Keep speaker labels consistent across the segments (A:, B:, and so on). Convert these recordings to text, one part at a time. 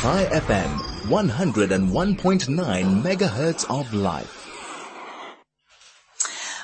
A: Chai FM, 101.9 megahertz of life.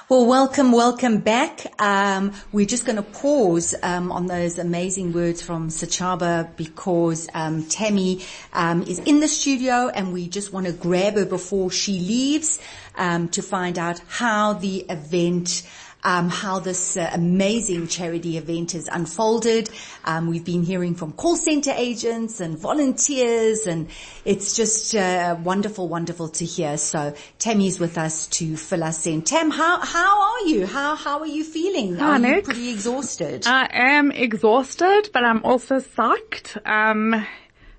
B: Well, welcome, welcome back. Um, we're just going to pause um, on those amazing words from Sachaba because um, Tammy um, is in the studio and we just want to grab her before she leaves um, to find out how the event um, how this uh, amazing charity event has unfolded. Um, we've been hearing from call center agents and volunteers, and it's just uh, wonderful, wonderful to hear. So Tammy's with us to fill us in. Tam, how how are you? How how are you feeling?
C: Hi,
B: are
C: Nick.
B: you pretty exhausted?
C: I am exhausted, but I'm also psyched. Um,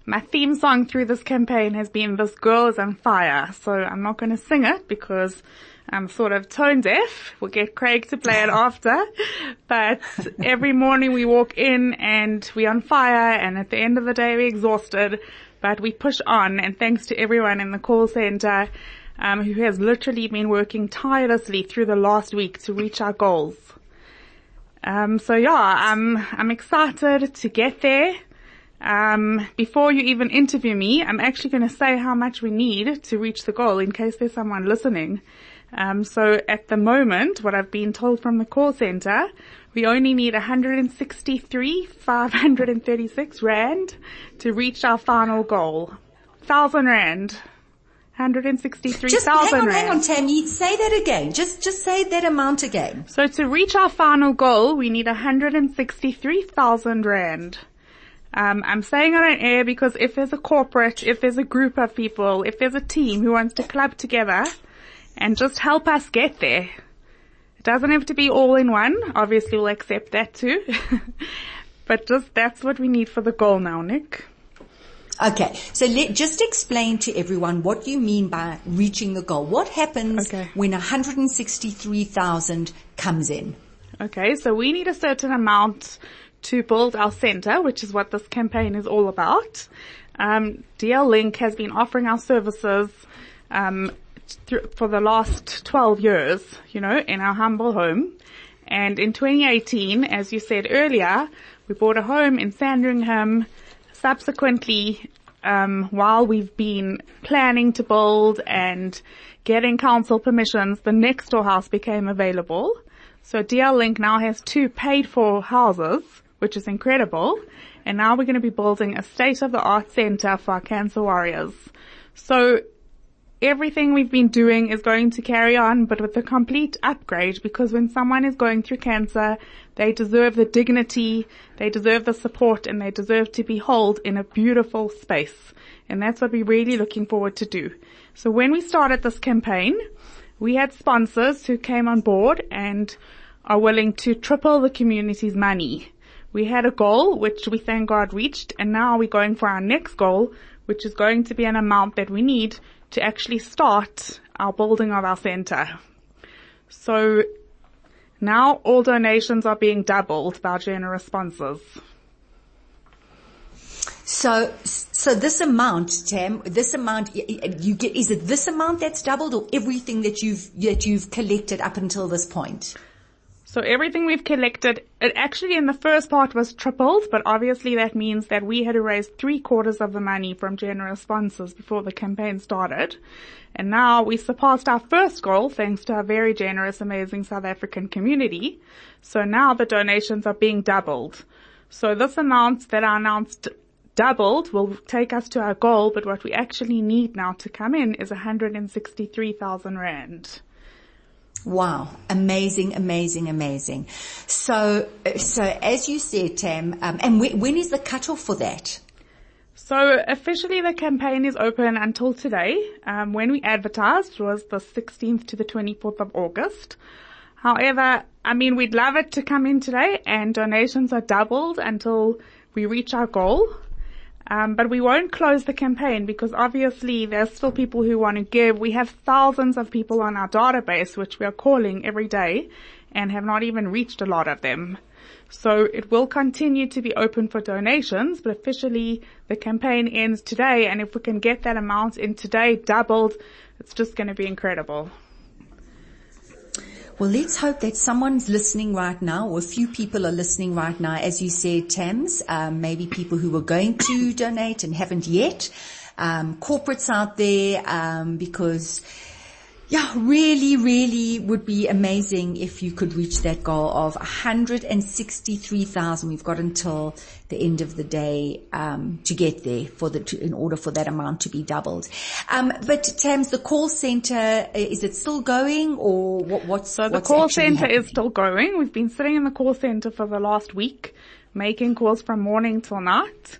C: my theme song through this campaign has been This Girl is on Fire, so I'm not going to sing it because I'm sort of tone deaf. We'll get Craig to play it after. But every morning we walk in and we're on fire and at the end of the day we're exhausted, but we push on and thanks to everyone in the call center um, who has literally been working tirelessly through the last week to reach our goals. Um, so yeah, I'm, I'm excited to get there. Um, before you even interview me, I'm actually going to say how much we need to reach the goal in case there's someone listening. Um, so at the moment, what I've been told from the call center, we only need 163,536 rand to reach our final goal. Thousand rand.
B: just hang
C: 163,000
B: on,
C: rand.
B: hang on, Tammy. Say that again. Just just say that amount again.
C: So to reach our final goal, we need 163,000 rand. Um, I'm saying it on air because if there's a corporate, if there's a group of people, if there's a team who wants to club together and just help us get there, it doesn't have to be all in one. Obviously we'll accept that too. but just that's what we need for the goal now, Nick.
B: Okay, so let, just explain to everyone what you mean by reaching the goal. What happens
C: Okay.
B: when 163,000 comes in?
C: Okay, so we need a certain amount to build our center, which is what this campaign is all about. Um, DL Link has been offering our services um, th- for the last 12 years, you know, in our humble home. And in 2018, as you said earlier, we bought a home in Sandringham. Subsequently, um, while we've been planning to build and getting council permissions, the next door house became available. So DL Link now has two paid for houses, which is incredible. And now we're going to be building a state of the art center for our cancer warriors. So everything we've been doing is going to carry on, but with a complete upgrade because when someone is going through cancer, they deserve the dignity, they deserve the support, and they deserve to be held in a beautiful space. And that's what we're really looking forward to do. So when we started this campaign, we had sponsors who came on board and are willing to triple the community's money. We had a goal, which we thank God reached, and now we're going for our next goal, which is going to be an amount that we need to actually start our building of our center. So now all donations are being doubled by generous sponsors.
B: So, so this amount, Tam, this amount, you get, is it this amount that's doubled or everything that you've, that you've collected up until this point?
C: So everything we've collected, it actually in the first part was tripled, but obviously that means that we had to raise three quarters of the money from generous sponsors before the campaign started. And now we surpassed our first goal thanks to our very generous, amazing South African community. So now the donations are being doubled. So this amount that I announced doubled will take us to our goal, but what we actually need now to come in is 163,000 rand.
B: Wow. Amazing, amazing, amazing. So, so as you said, Tam, um, and when, is the cutoff for that?
C: So officially the campaign is open until today. Um, when we advertised was the 16th to the 24th of August. However, I mean, we'd love it to come in today and donations are doubled until we reach our goal. Um, but we won't close the campaign because obviously there's still people who want to give. We have thousands of people on our database which we are calling every day and have not even reached a lot of them. So it will continue to be open for donations, but officially the campaign ends today and if we can get that amount in today doubled, it's just going to be incredible.
B: Well, let's hope that someone's listening right now, or a few people are listening right now. As you said, Tams, um, maybe people who were going to donate and haven't yet. Um, corporates out there, um, because yeah, really, really would be amazing if you could reach that goal of 163,000. We've got until the end of the day um, to get there for the to, in order for that amount to be doubled. Um, but Tams, the call center is it still going or what, what's
C: so the
B: what's
C: call center
B: happening?
C: is still going. We've been sitting in the call center for the last week, making calls from morning till night.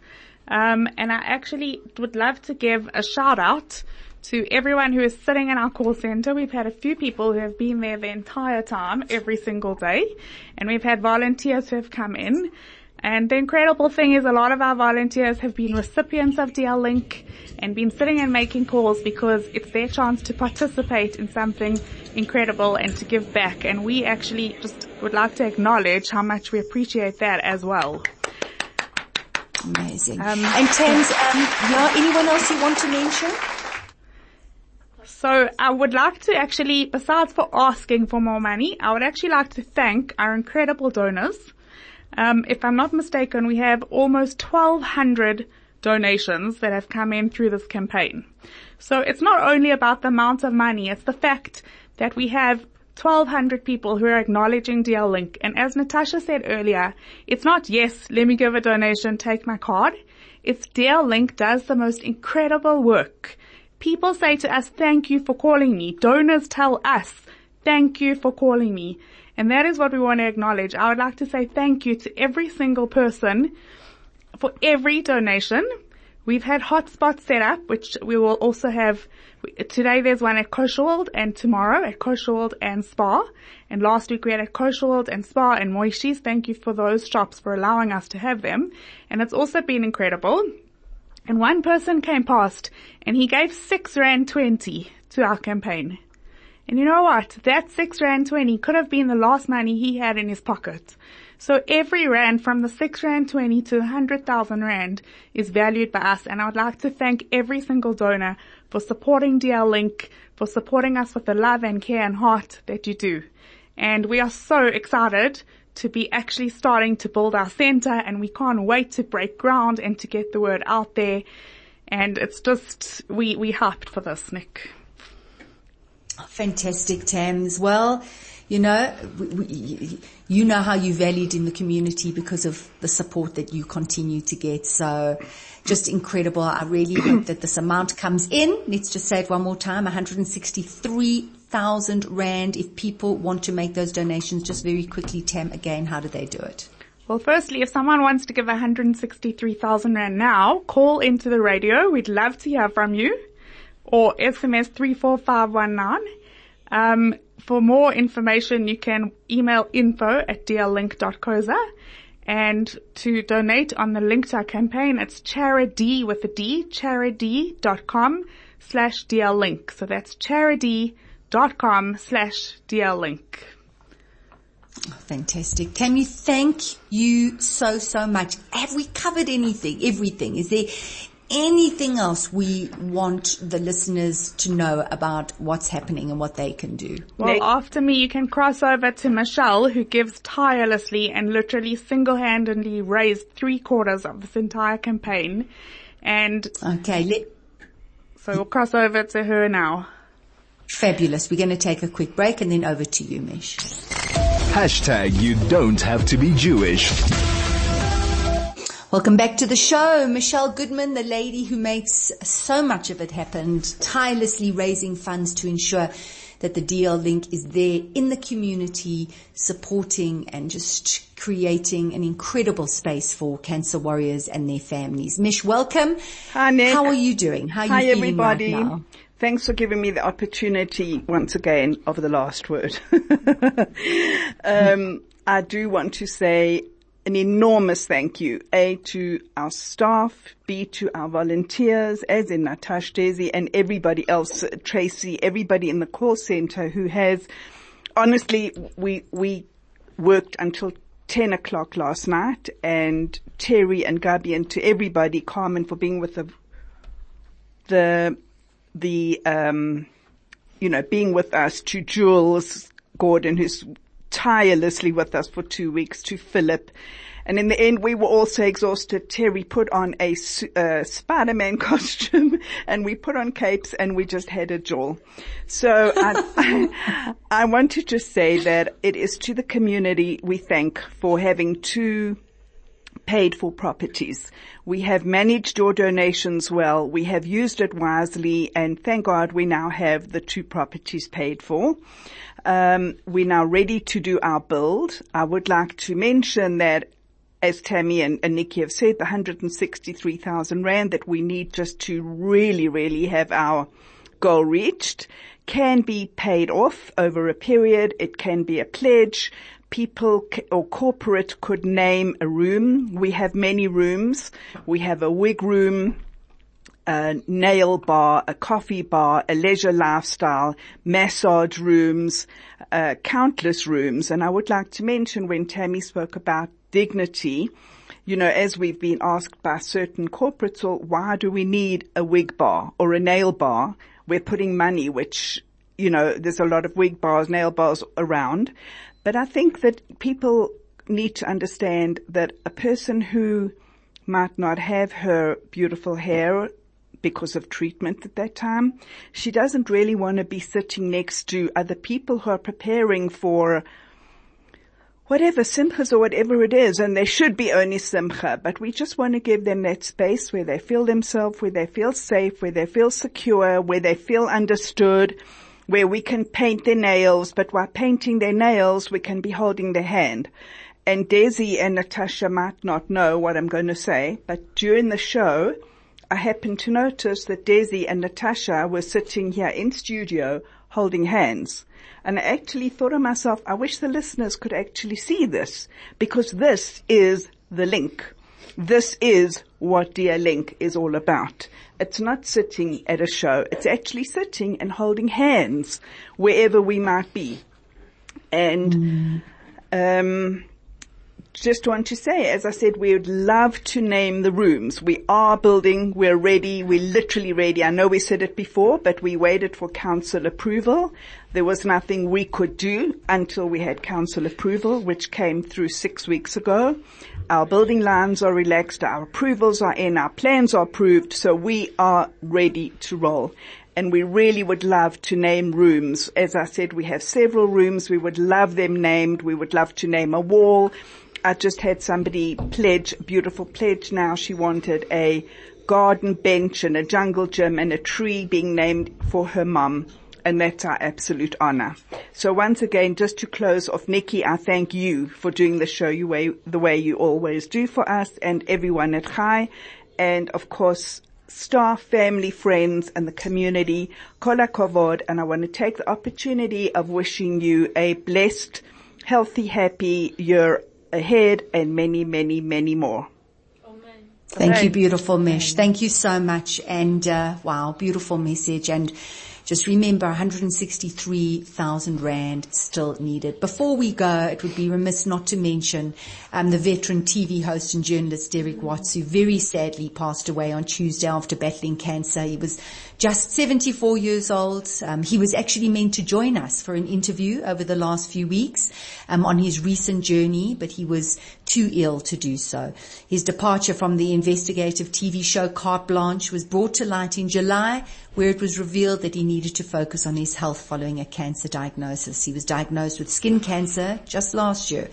C: Um, and I actually would love to give a shout out to everyone who is sitting in our call center. We've had a few people who have been there the entire time, every single day, and we've had volunteers who have come in. And the incredible thing is a lot of our volunteers have been recipients of DL Link and been sitting and making calls because it's their chance to participate in something incredible and to give back. And we actually just would like to acknowledge how much we appreciate that as well.
B: Amazing.
C: Um,
B: and Tams, um, yeah, anyone else you want to mention?
C: So I would like to actually, besides for asking for more money, I would actually like to thank our incredible donors. Um, if I'm not mistaken, we have almost 1200 donations that have come in through this campaign. So it's not only about the amount of money, it's the fact that we have 1200 people who are acknowledging DL Link. And as Natasha said earlier, it's not, yes, let me give a donation, take my card. It's DL Link does the most incredible work. People say to us, thank you for calling me. Donors tell us, thank you for calling me. And that is what we want to acknowledge. I would like to say thank you to every single person for every donation. We've had hotspots set up, which we will also have today. There's one at Kosher World and tomorrow at Kosher World and Spa. And last week we had at Kosher World and Spa and Moishi's. Thank you for those shops for allowing us to have them. And it's also been incredible. And one person came past and he gave six rand twenty to our campaign. And you know what? That six rand twenty could have been the last money he had in his pocket. So every rand from the six rand twenty to hundred thousand rand is valued by us. And I would like to thank every single donor for supporting DL Link, for supporting us with the love and care and heart that you do. And we are so excited to be actually starting to build our center and we can't wait to break ground and to get the word out there. And it's just, we, we hyped for this, Nick.
B: Fantastic, Tams. Well, you know, we, you know how you're valued in the community because of the support that you continue to get. So just incredible. I really hope that this amount comes in. Let's just say it one more time, 163,000 Rand. If people want to make those donations, just very quickly, Tam, again, how do they do it?
C: Well, firstly, if someone wants to give 163,000 Rand now, call into the radio. We'd love to hear from you. Or SMS 34519. Um, for more information, you can email info at dllink.coza. And to donate on the link to our campaign, it's Charidy with a D, charidy.com slash dllink. So that's charidy.com slash dllink.
B: Fantastic. Tammy, thank you so, so much. Have we covered anything, everything? Is there anything else we want the listeners to know about what's happening and what they can do?
C: Well,
D: Nick.
C: after me, you can cross over to Michelle, who gives tirelessly and literally single-handedly raised three quarters of this entire campaign. And
B: Okay, let,
C: so we'll cross over to her now.
B: Fabulous. We're going to take a quick break and then over to you, Mish.
A: Hashtag you don't have to be Jewish.
B: Welcome back to the show. Michelle Goodman, the lady who makes so much of it happen, tirelessly raising funds to ensure that the DL link is there in the community, supporting and just creating an incredible space for cancer warriors and their families. Mish, welcome.
D: Hi, Nick.
B: How are you doing? How are you
D: Hi,
B: feeling
D: everybody.
B: right now?
D: Thanks for giving me the opportunity once again of the last word. um, I do want to say an enormous thank you, A, to our staff, B, to our volunteers, as in Natasha Desi and everybody else, Tracy, everybody in the call center who has, honestly, we, we worked until 10 o'clock last night and Terry and Gabi and to everybody, Carmen for being with the, the, the, um, you know, being with us to Jules, Gordon, who's tirelessly with us for two weeks, to Philip. And in the end, we were all so exhausted. Terry put on a uh, Spider-Man costume and we put on capes and we just had a jaw. So I, I want to just say that it is to the community we thank for having two paid for properties. We have managed your donations well. We have used it wisely and thank God we now have the two properties paid for. Um, we're now ready to do our build. I would like to mention that as Tammy and, and Nikki have said, the 163,000 rand that we need just to really, really have our goal reached can be paid off over a period. It can be a pledge. People or corporate could name a room. We have many rooms. We have a wig room, a nail bar, a coffee bar, a leisure lifestyle, massage rooms, uh, countless rooms. And I would like to mention when Tammy spoke about dignity, you know, as we've been asked by certain corporates, well, why do we need a wig bar or a nail bar? We're putting money, which, you know, there's a lot of wig bars, nail bars around. But I think that people need to understand that a person who might not have her beautiful hair because of treatment at that time, she doesn't really want to be sitting next to other people who are preparing for whatever simchas or whatever it is, and there should be only simcha, but we just want to give them that space where they feel themselves, where they feel safe, where they feel secure, where they feel understood, where we can paint their nails, but while painting their nails, we can be holding their hand. And Desi and Natasha might not know what I'm going to say, but during the show, I happened to notice that Desi and Natasha were sitting here in studio holding hands. And I actually thought to myself, I wish the listeners could actually see this because this is the link. This is what DL Link is all about. It's not sitting at a show. It's actually sitting and holding hands wherever we might be. And, mm. um, just want to say, as I said, we would love to name the rooms. We are building, we're ready, we're literally ready. I know we said it before, but we waited for council approval. There was nothing we could do until we had council approval, which came through six weeks ago. Our building lines are relaxed, our approvals are in, our plans are approved, so we are ready to roll and we really would love to name rooms. As I said, we have several rooms. We would love them named. We would love to name a wall. I just had somebody pledge, beautiful pledge now. She wanted a garden bench and a jungle gym and a tree being named for her mum. And that's our absolute honor. So once again, just to close off, Nikki, I thank you for doing the show you way, the way you always do for us and everyone at Chai. And of course, staff, family, friends, and the community. Kola Kovod, and I want to take the opportunity of wishing you a blessed, healthy, happy year ahead and many, many, many more.
B: Thank you, beautiful Mesh. Thank you so much. And uh, wow, beautiful message. And just remember 163,000 Rand still needed. Before we go, it would be remiss not to mention um, the veteran TV host and journalist Derek Watts, who very sadly passed away on Tuesday after battling cancer. He was just 74 years old. Um, he was actually meant to join us for an interview over the last few weeks um, on his recent journey, but he was too ill to do so. His departure from the investigative TV show Carte Blanche was brought to light in July where it was revealed that he needed to focus on his health following a cancer diagnosis. He was diagnosed with skin cancer just last year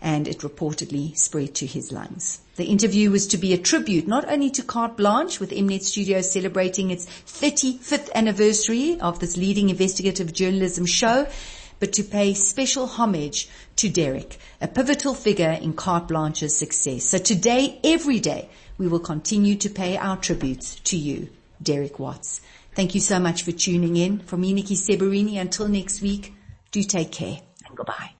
B: and it reportedly spread to his lungs. The interview was to be a tribute not only to Carte Blanche with Mnet Studios celebrating its 35th anniversary of this leading investigative journalism show, but to pay special homage to Derek, a pivotal figure in Carte Blanche's success. So today, every day, we will continue to pay our tributes to you, Derek Watts. Thank you so much for tuning in. From me, Nikki Seberini, until next week, do take care and goodbye.